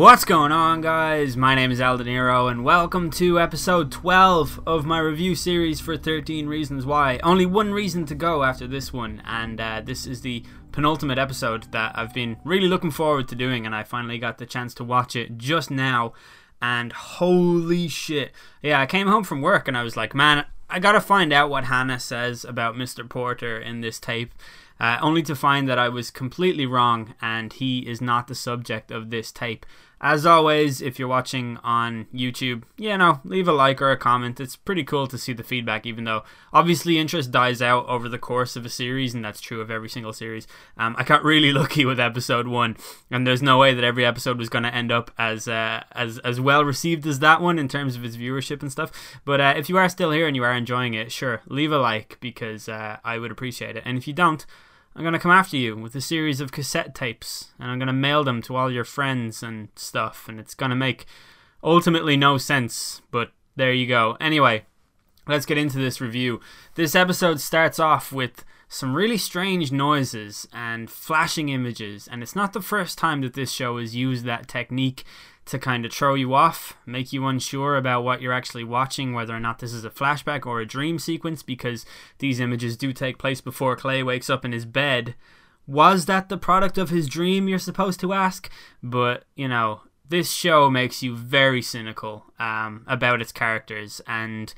What's going on, guys? My name is Eldeniro, and welcome to episode 12 of my review series for 13 Reasons Why. Only one reason to go after this one, and uh, this is the penultimate episode that I've been really looking forward to doing, and I finally got the chance to watch it just now. And holy shit. Yeah, I came home from work and I was like, man, I gotta find out what Hannah says about Mr. Porter in this tape uh, only to find that I was completely wrong and he is not the subject of this tape. As always, if you're watching on YouTube, you know, leave a like or a comment. It's pretty cool to see the feedback, even though obviously interest dies out over the course of a series, and that's true of every single series. Um, I got really lucky with episode one, and there's no way that every episode was going to end up as uh, as as well received as that one in terms of its viewership and stuff. But uh, if you are still here and you are enjoying it, sure, leave a like because uh, I would appreciate it. And if you don't, I'm going to come after you with a series of cassette tapes and I'm going to mail them to all your friends and stuff. And it's going to make ultimately no sense, but there you go. Anyway, let's get into this review. This episode starts off with some really strange noises and flashing images, and it's not the first time that this show has used that technique to kind of throw you off, make you unsure about what you're actually watching, whether or not this is a flashback or a dream sequence, because these images do take place before Clay wakes up in his bed. Was that the product of his dream, you're supposed to ask? But, you know, this show makes you very cynical um, about its characters. And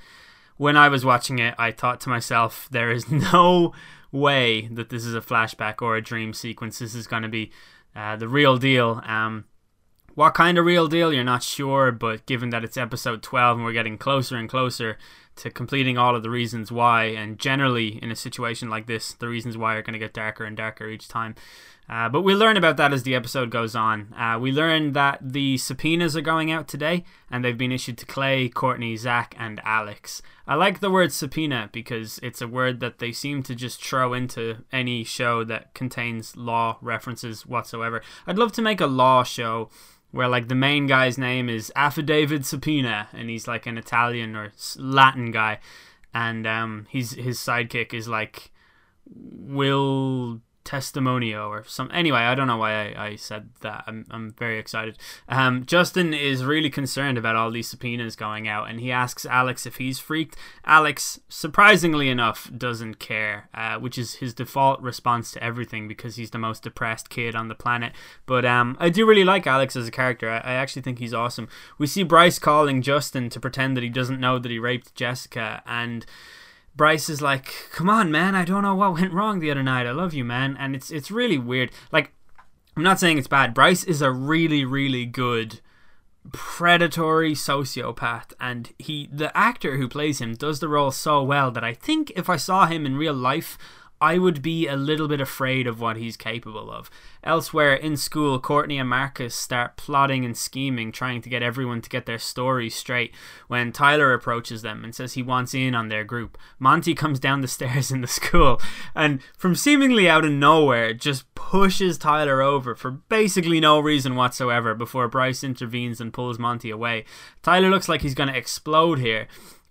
when I was watching it, I thought to myself, there is no way that this is a flashback or a dream sequence. This is going to be uh, the real deal. Um, what kind of real deal, you're not sure, but given that it's episode 12 and we're getting closer and closer to completing all of the reasons why, and generally in a situation like this, the reasons why are going to get darker and darker each time. Uh, but we'll learn about that as the episode goes on. Uh, we learn that the subpoenas are going out today, and they've been issued to Clay, Courtney, Zach, and Alex. I like the word subpoena because it's a word that they seem to just throw into any show that contains law references whatsoever. I'd love to make a law show where like the main guy's name is Affidavit Subpoena, and he's like an Italian or Latin guy, and um, he's his sidekick is like Will Testimonio or some. Anyway, I don't know why I, I said that. I'm, I'm very excited. Um, Justin is really concerned about all these subpoenas going out, and he asks Alex if he's freaked. Alex, surprisingly enough, doesn't care, uh, which is his default response to everything because he's the most depressed kid on the planet. But um, I do really like Alex as a character. I, I actually think he's awesome. We see Bryce calling Justin to pretend that he doesn't know that he raped Jessica, and Bryce is like, "Come on, man! I don't know what went wrong the other night. I love you, man." And it's it's really weird. Like, I'm not saying it's bad. Bryce is a really really good predatory sociopath and he the actor who plays him does the role so well that I think if I saw him in real life I would be a little bit afraid of what he's capable of. Elsewhere in school, Courtney and Marcus start plotting and scheming, trying to get everyone to get their stories straight when Tyler approaches them and says he wants in on their group. Monty comes down the stairs in the school and, from seemingly out of nowhere, just pushes Tyler over for basically no reason whatsoever before Bryce intervenes and pulls Monty away. Tyler looks like he's going to explode here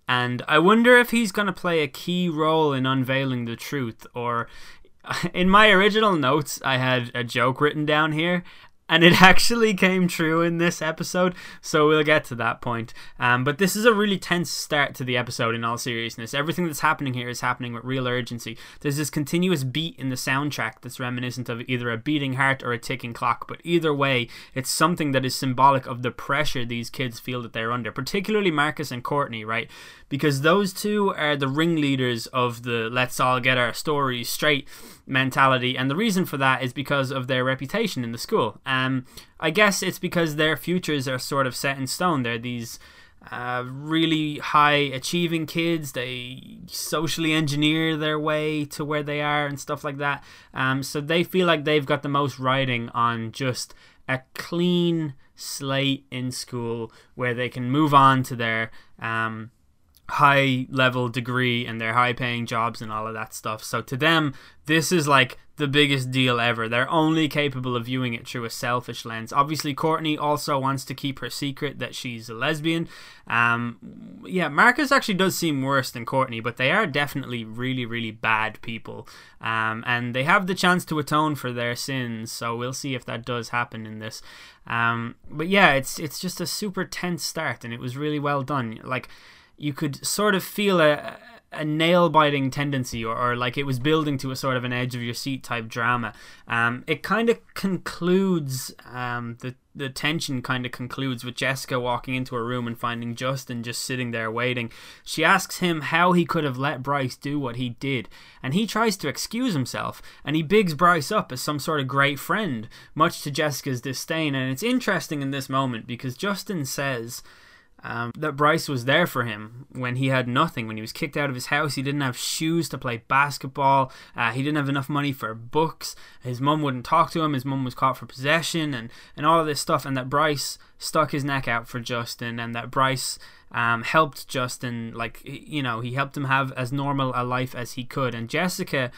and I wonder if he's going to play a key role in unveiling the truth. Or in my original notes, I had a joke written down here, and it actually came true in this episode. So we'll get to that point. Um, but this is a really tense start to the episode. In all seriousness, everything that's happening here is happening with real urgency. There's this continuous beat in the soundtrack that's reminiscent of either a beating heart or a ticking clock. But either way, it's something that is symbolic of the pressure these kids feel that they're under, particularly Marcus and Courtney, right? Because those two are the ringleaders of the "let's all get our stories straight" mentality, and the reason for that is because of their reputation in the school. Um, I guess it's because their futures are sort of set in stone. They're these uh, really high achieving kids. They socially engineer their way to where they are and stuff like that. Um, so they feel like they've got the most riding on just a clean slate in school where they can move on to their um, high level degree and their high paying jobs and all of that stuff. So to them, this is like the biggest deal ever. They're only capable of viewing it through a selfish lens. Obviously, Courtney also wants to keep her secret that she's a lesbian. Um, yeah, Marcus actually does seem worse than Courtney, but they are definitely really, really bad people. Um, and they have the chance to atone for their sins, so we'll see if that does happen in this. Um, but yeah, it's it's just a super tense start, and it was really well done. Like you could sort of feel a a nail biting tendency, or, or like it was building to a sort of an edge of your seat type drama. Um, it kind of concludes um, the the tension kind of concludes with Jessica walking into a room and finding Justin just sitting there waiting. She asks him how he could have let Bryce do what he did, and he tries to excuse himself, and he bigs Bryce up as some sort of great friend, much to Jessica's disdain. And it's interesting in this moment because Justin says um, that Bryce was there for him when he had nothing. When he was kicked out of his house, he didn't have shoes to play basketball. Uh, he didn't have enough money for books. His mum wouldn't talk to him. His mum was caught for possession and, and all of this stuff. And that Bryce stuck his neck out for Justin, and that Bryce um, helped Justin, like, you know, he helped him have as normal a life as he could. And Jessica,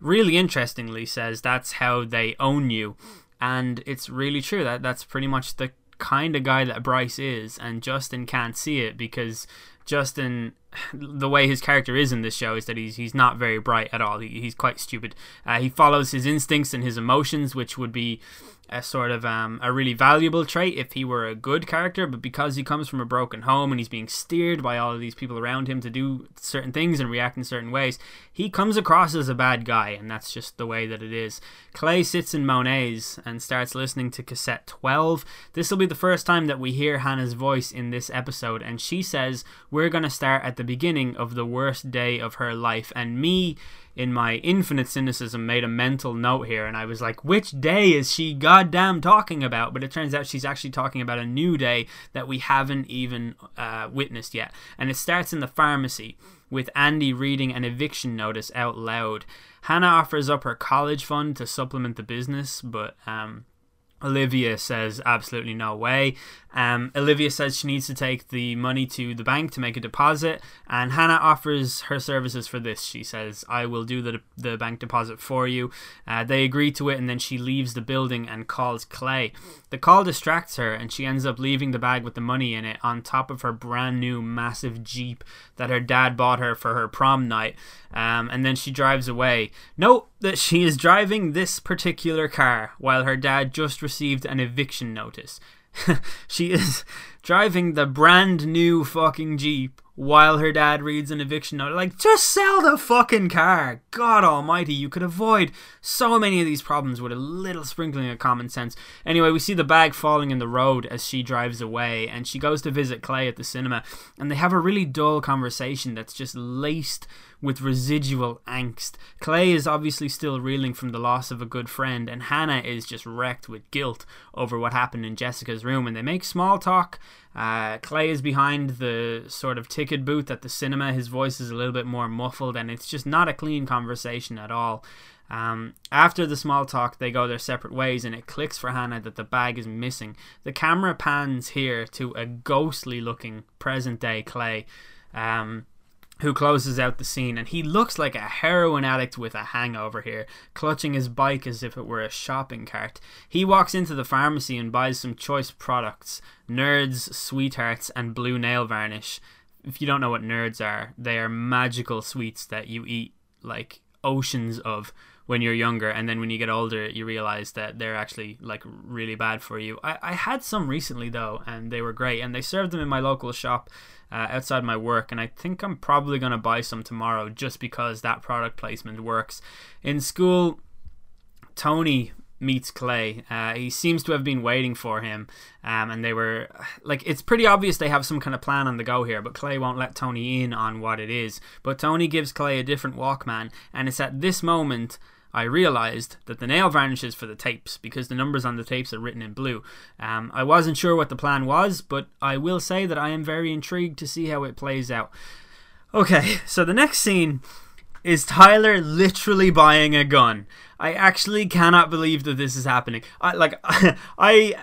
really interestingly, says that's how they own you. And it's really true. That that's pretty much the kind of guy that Bryce is, and Justin can't see it because Justin, the way his character is in this show is that he's he's not very bright at all. He, he's quite stupid. Uh, he follows his instincts and his emotions, which would be a sort of um, a really valuable trait if he were a good character, but because he comes from a broken home and he's being steered by all of these people around him to do certain things and react in certain ways, he comes across as a bad guy, and that's just the way that it is. Clay sits in Monet's and starts listening to cassette 12. This will be the first time that we hear Hannah's voice in this episode, and she says, We're going to start at the beginning of the worst day of her life, and me in my infinite cynicism, made a mental note here, and I was like, which day is she goddamn talking about? But it turns out she's actually talking about a new day that we haven't even uh, witnessed yet. And it starts in the pharmacy with Andy reading an eviction notice out loud. Hannah offers up her college fund to supplement the business, but um, Olivia says absolutely no way. Um, Olivia says she needs to take the money to the bank to make a deposit, and Hannah offers her services for this. She says, I will do the, the bank deposit for you. Uh, they agree to it, and then she leaves the building and calls Clay. The call distracts her, and she ends up leaving the bag with the money in it on top of her brand new massive Jeep that her dad bought her for her prom night. Um, and then she drives away. Note that she is driving this particular car while her dad just received an eviction notice. she is driving the brand new fucking Jeep while her dad reads an eviction note. Like, just sell the fucking car. God almighty, you could avoid so many of these problems with a little sprinkling of common sense. Anyway, we see the bag falling in the road as she drives away, and she goes to visit Clay at the cinema, and they have a really dull conversation that's just laced with residual angst. Clay is obviously still reeling from the loss of a good friend, and Hannah is just wrecked with guilt over what happened in Jessica's room. And they make small talk. Uh, Clay is behind the sort of ticket booth at the cinema. His voice is a little bit more muffled, and it's just not a clean conversation at all. Um, after the small talk, they go their separate ways, and it clicks for Hannah that the bag is missing. The camera pans here to a ghostly looking present day Clay. Um, who closes out the scene, and he looks like a heroin addict with a hangover here, clutching his bike as if it were a shopping cart. He walks into the pharmacy and buys some choice products nerds, sweethearts, and blue nail varnish. If you don't know what nerds are, they are magical sweets that you eat like oceans of when you're younger and then when you get older you realize that they're actually like really bad for you. I, I had some recently though and they were great and they served them in my local shop uh, outside my work and i think i'm probably going to buy some tomorrow just because that product placement works. In school tony meets Clay. Uh, he seems to have been waiting for him, um, and they were like, it's pretty obvious they have some kind of plan on the go here, but Clay won't let Tony in on what it is. But Tony gives Clay a different Walkman, and it's at this moment I realized that the nail varnish is for the tapes because the numbers on the tapes are written in blue. Um, I wasn't sure what the plan was, but I will say that I am very intrigued to see how it plays out. Okay, so the next scene is Tyler literally buying a gun. I actually cannot believe that this is happening. I like I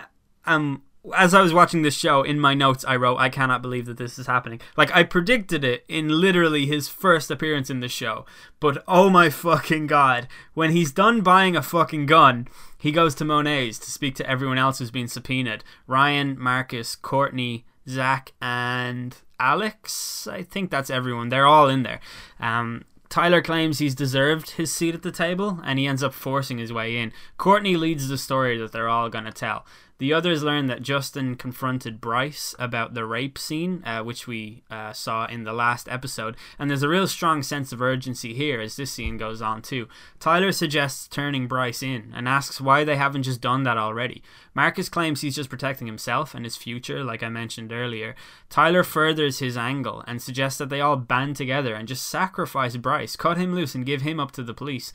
am as I was watching this show, in my notes, I wrote, I cannot believe that this is happening. Like, I predicted it in literally his first appearance in the show. But oh my fucking god, when he's done buying a fucking gun, he goes to Monet's to speak to everyone else who's been subpoenaed Ryan, Marcus, Courtney, Zach, and Alex. I think that's everyone. They're all in there. Um, Tyler claims he's deserved his seat at the table and he ends up forcing his way in. Courtney leads the story that they're all going to tell. The others learn that Justin confronted Bryce about the rape scene, uh, which we uh, saw in the last episode, and there's a real strong sense of urgency here as this scene goes on too. Tyler suggests turning Bryce in and asks why they haven't just done that already. Marcus claims he's just protecting himself and his future, like I mentioned earlier. Tyler furthers his angle and suggests that they all band together and just sacrifice Bryce, cut him loose, and give him up to the police.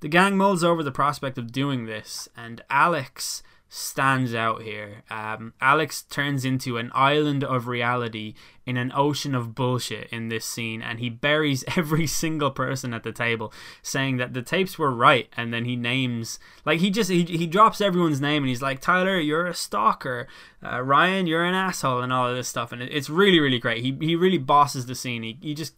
The gang mulls over the prospect of doing this, and Alex stands out here. Um, Alex turns into an island of reality in an ocean of bullshit in this scene, and he buries every single person at the table, saying that the tapes were right, and then he names like he just he, he drops everyone's name, and he's like Tyler, you're a stalker, uh, Ryan, you're an asshole, and all of this stuff, and it, it's really really great. He he really bosses the scene. He he just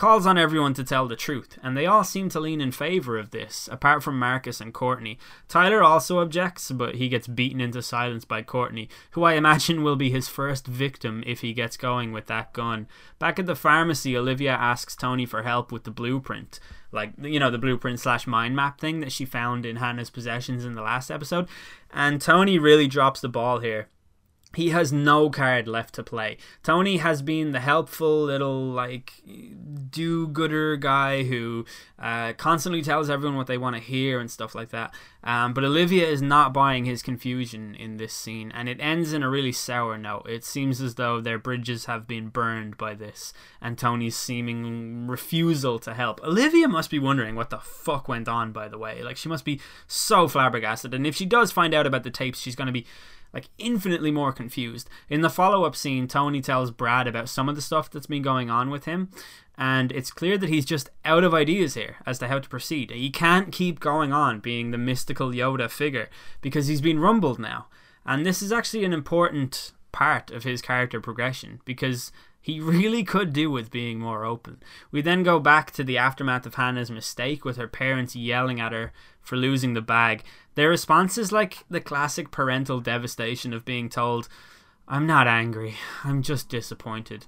calls on everyone to tell the truth, and they all seem to lean in favor of this, apart from Marcus and Courtney. Tyler also objects, but he gets beaten into silence by Courtney, who I imagine will be his first victim if he gets going with that gun. Back at the pharmacy, Olivia asks Tony for help with the blueprint. Like, you know, the blueprint slash mind map thing that she found in Hannah's possessions in the last episode. And Tony really drops the ball here he has no card left to play. Tony has been the helpful little like do-gooder guy who uh, constantly tells everyone what they want to hear and stuff like that. Um, but Olivia is not buying his confusion in this scene, and it ends in a really sour note. It seems as though their bridges have been burned by this, and Tony's seeming refusal to help. Olivia must be wondering what the fuck went on. By the way, like she must be so flabbergasted, and if she does find out about the tapes, she's to be like infinitely more confused. In the follow up scene, Tony tells Brad about some of the stuff that's been going on with him, and it's clear that he's just out of ideas here as to how to proceed. He can't keep going on being the mystical Yoda figure because he's been rumbled now. And this is actually an important part of his character progression because he really could do with being more open. We then go back to the aftermath of Hannah's mistake with her parents yelling at her for losing the bag. Their response is like the classic parental devastation of being told, I'm not angry, I'm just disappointed.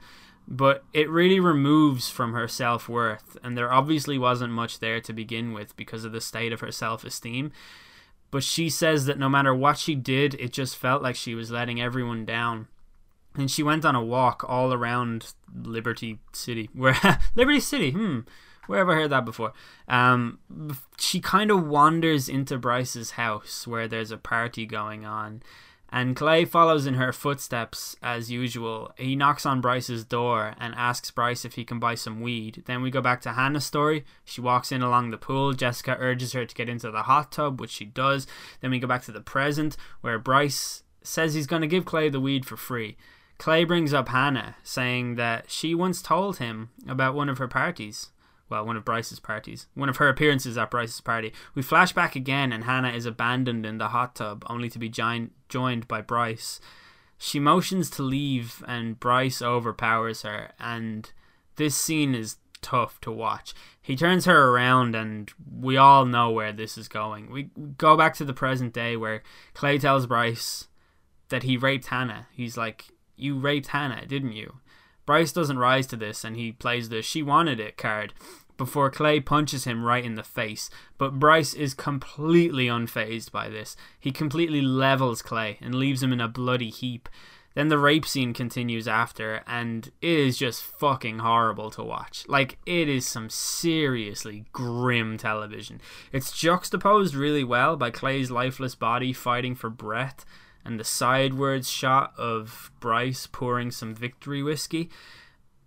But it really removes from her self worth, and there obviously wasn't much there to begin with because of the state of her self esteem. But she says that no matter what she did, it just felt like she was letting everyone down and she went on a walk all around Liberty City. Where Liberty City? Hmm. Where have I heard that before? Um, she kind of wanders into Bryce's house where there's a party going on, and Clay follows in her footsteps as usual. He knocks on Bryce's door and asks Bryce if he can buy some weed. Then we go back to Hannah's story. She walks in along the pool. Jessica urges her to get into the hot tub, which she does. Then we go back to the present where Bryce says he's going to give Clay the weed for free. Clay brings up Hannah, saying that she once told him about one of her parties. Well, one of Bryce's parties. One of her appearances at Bryce's party. We flash back again, and Hannah is abandoned in the hot tub, only to be joined, joined by Bryce. She motions to leave, and Bryce overpowers her, and this scene is tough to watch. He turns her around, and we all know where this is going. We go back to the present day where Clay tells Bryce that he raped Hannah. He's like, you raped Hannah, didn't you? Bryce doesn't rise to this and he plays the she wanted it card before Clay punches him right in the face. But Bryce is completely unfazed by this. He completely levels Clay and leaves him in a bloody heap. Then the rape scene continues after, and it is just fucking horrible to watch. Like, it is some seriously grim television. It's juxtaposed really well by Clay's lifeless body fighting for breath and the sidewards shot of Bryce pouring some victory whiskey.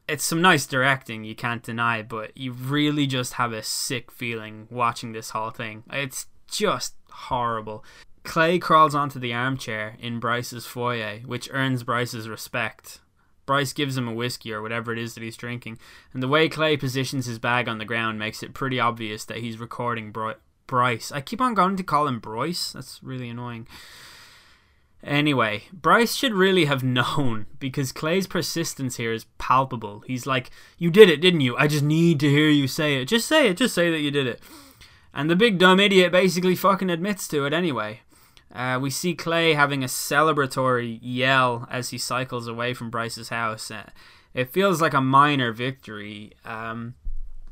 It's some nice directing, you can't deny, but you really just have a sick feeling watching this whole thing. It's just horrible. Clay crawls onto the armchair in Bryce's foyer, which earns Bryce's respect. Bryce gives him a whiskey or whatever it is that he's drinking, and the way Clay positions his bag on the ground makes it pretty obvious that he's recording Bryce. I keep on going to call him Bryce. That's really annoying. Anyway, Bryce should really have known because Clay's persistence here is palpable. He's like, You did it, didn't you? I just need to hear you say it. Just say it, just say that you did it. And the big dumb idiot basically fucking admits to it anyway. Uh, we see Clay having a celebratory yell as he cycles away from Bryce's house. Uh, it feels like a minor victory. Um,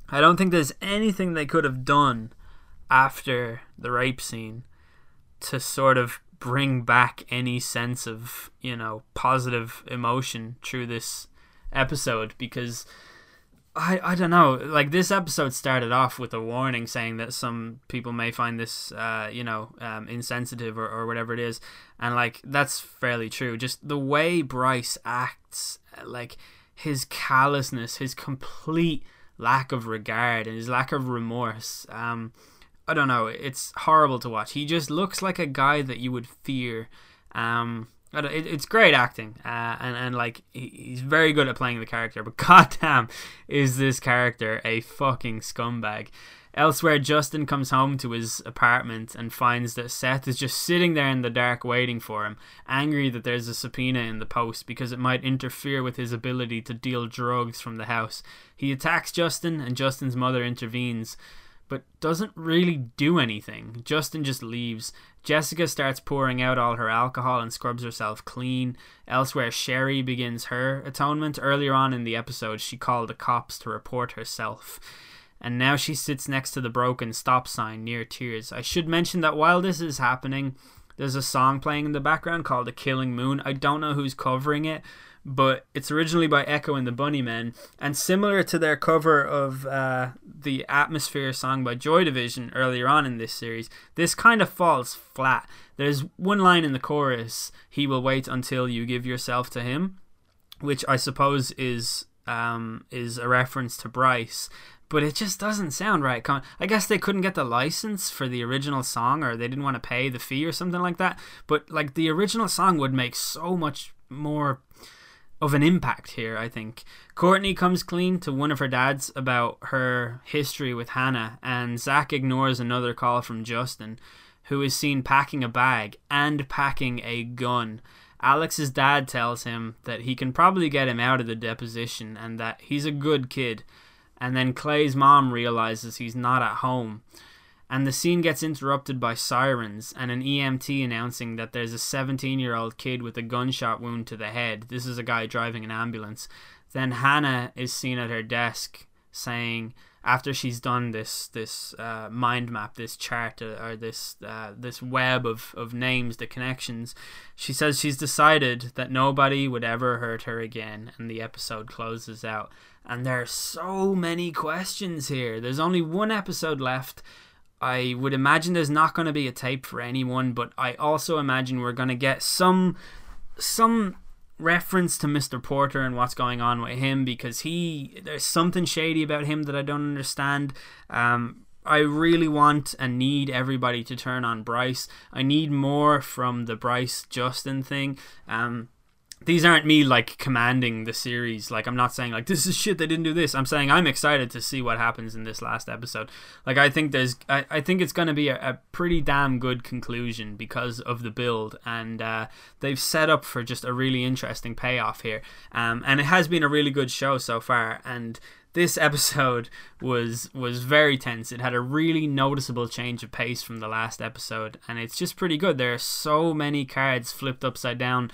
I don't think there's anything they could have done after the rape scene to sort of bring back any sense of you know positive emotion through this episode because I, I don't know like this episode started off with a warning saying that some people may find this uh, you know um, insensitive or, or whatever it is. And like that's fairly true. Just the way Bryce acts like his callousness his complete lack of regard and his lack of remorse um, I don't know. It's horrible to watch. He just looks like a guy that you would fear. Um, it, it's great acting, uh, and and like he's very good at playing the character. But goddamn, is this character a fucking scumbag? Elsewhere, Justin comes home to his apartment and finds that Seth is just sitting there in the dark waiting for him, angry that there's a subpoena in the post because it might interfere with his ability to deal drugs from the house. He attacks Justin, and Justin's mother intervenes but doesn't really do anything. Justin just leaves. Jessica starts pouring out all her alcohol and scrubs herself clean. Elsewhere, Sheri begins her atonement. Earlier on in the episode, she called the cops to report herself. And now she sits next to the broken stop sign near tears. I should mention that while this is happening, there's a song playing in the background called The Killing Moon. I don't know who's covering it, but it's originally by Echo and the Bunnymen, and similar to their cover of uh, the Atmosphere song by Joy Division earlier on in this series, this kind of falls flat. There's one line in the chorus, "He will wait until you give yourself to him," which I suppose is um, is a reference to Bryce, but it just doesn't sound right. I guess they couldn't get the license for the original song, or they didn't want to pay the fee or something like that. But like the original song would make so much more of an impact here, I think. Courtney comes clean to one of her dads about her history with Hannah, and Zach ignores another call from Justin, who is seen packing a bag and packing a gun. Alex's dad tells him that he can probably get him out of the deposition and that he's a good kid. And then Clay's mom realizes he's not at home and the scene gets interrupted by sirens and an EMT announcing that there's a 17 year old kid with a gunshot wound to the head. This is a guy driving an ambulance. Then Hannah is seen at her desk saying, after she's done this this uh, mind map, this chart uh, or this uh, this web of, of names, the connections, she says she's decided that nobody would ever hurt her again, and the episode closes out. And there are so many questions here. There's only one episode left I would imagine there's not going to be a tape for anyone, but I also imagine we're going to get some some reference to Mr. Porter and what's going on with him because he there's something shady about him that I don't understand. Um, I really want and need everybody to turn on Bryce. I need more from the Bryce Justin thing. Um, these aren't me like commanding the series. Like I'm not saying like this is shit they didn't do this. I'm saying I'm excited to see what happens in this last episode. Like I think there's I, I think it's gonna be a, a pretty damn good conclusion because of the build and uh, they've set up for just a really interesting payoff here. Um, and it has been a really good show so far and this episode was was very tense. It had a really noticeable change of pace from the last episode, and it's just pretty good. There are so many cards flipped upside down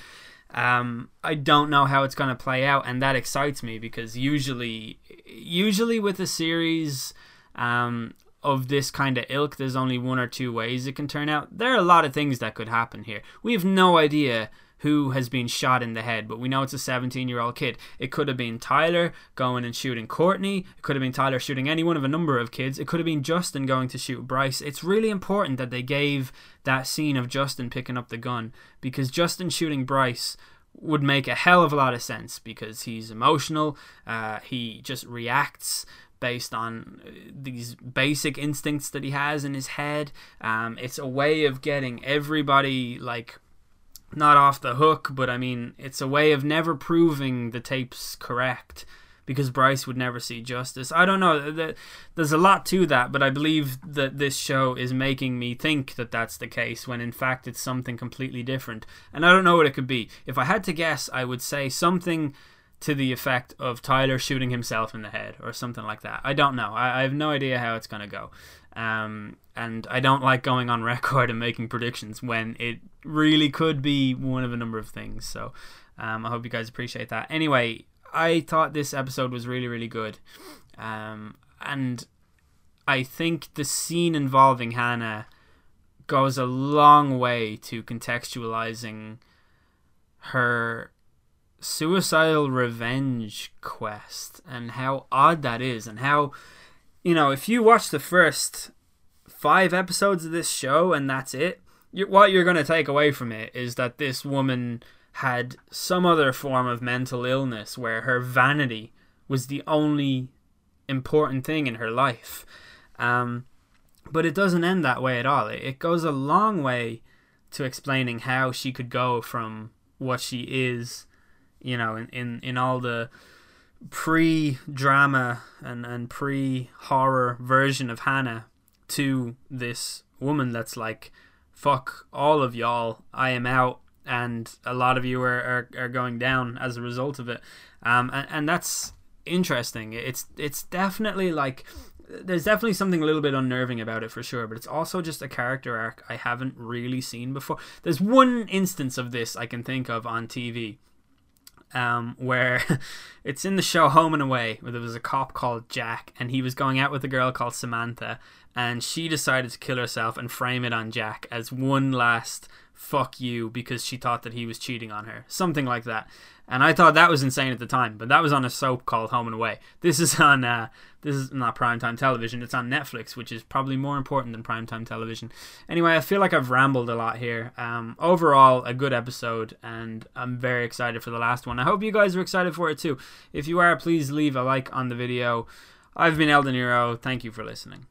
um, I don't know how it's going to play out, and that excites me because usually, usually with a series um, of this kind of ilk, there's only one or two ways it can turn out. There are a lot of things that could happen here. We have no idea who has been shot in the head, but we know it's a 17 year old kid. It could have been Tyler going and shooting Courtney. It could have been Tyler shooting any one of a number of kids. It could have been Justin going to shoot Bryce. It's really important that they gave that scene of Justin picking up the gun because Justin shooting Bryce would make a hell of a lot of sense because he's emotional. Uh, he just reacts based on uh, these basic instincts that he has in his head. Um, it's a way of getting everybody like not off the hook, but I mean, it's a way of never proving the tape's correct because Bryce would never see justice. I don't know. There's a lot to that, but I believe that this show is making me think that that's the case when in fact it's something completely different. And I don't know what it could be. If I had to guess, I would say something to the effect of Tyler shooting himself in the head or something like that. I don't know. I, I have no idea how it's going to go. Um, and I don't like going on record and making predictions when it really could be one of a number of things. So um, I hope you guys appreciate that. Anyway, I thought this episode was really, really good. Um, and I think the scene involving Hannah goes a long way to contextualizing her suicidal revenge quest and how odd that is and how you know if you watch the first five episodes of this show and that's it you, what you're going to take away from it is that this woman had some other form of mental illness where her vanity was the only important thing in her life. Um, but it doesn't end that way at all. It goes a long way to explaining how she could go from what she is, you know, in, in, in all the pre drama and, and pre horror version of Hannah to this woman that's like, fuck all of y'all, I am out and a lot of you are, are, are going down as a result of it. Um, and, and that's interesting. It's it's definitely like there's definitely something a little bit unnerving about it for sure, but it's also just a character arc I haven't really seen before. There's one instance of this I can think of on TV. Um, where it's in the show Home and Away, where there was a cop called Jack, and he was going out with a girl called Samantha, and she decided to kill herself and frame it on Jack as one last fuck you because she thought that he was cheating on her. Something like that. And I thought that was insane at the time, but that was on a soap called Home and Away. This is on uh, this is not primetime television. It's on Netflix, which is probably more important than primetime television. Anyway, I feel like I've rambled a lot here. Um, overall, a good episode, and I'm very excited for the last one. I hope you guys are excited for it too. If you are, please leave a like on the video. I've been Eldeniro. Thank you for listening.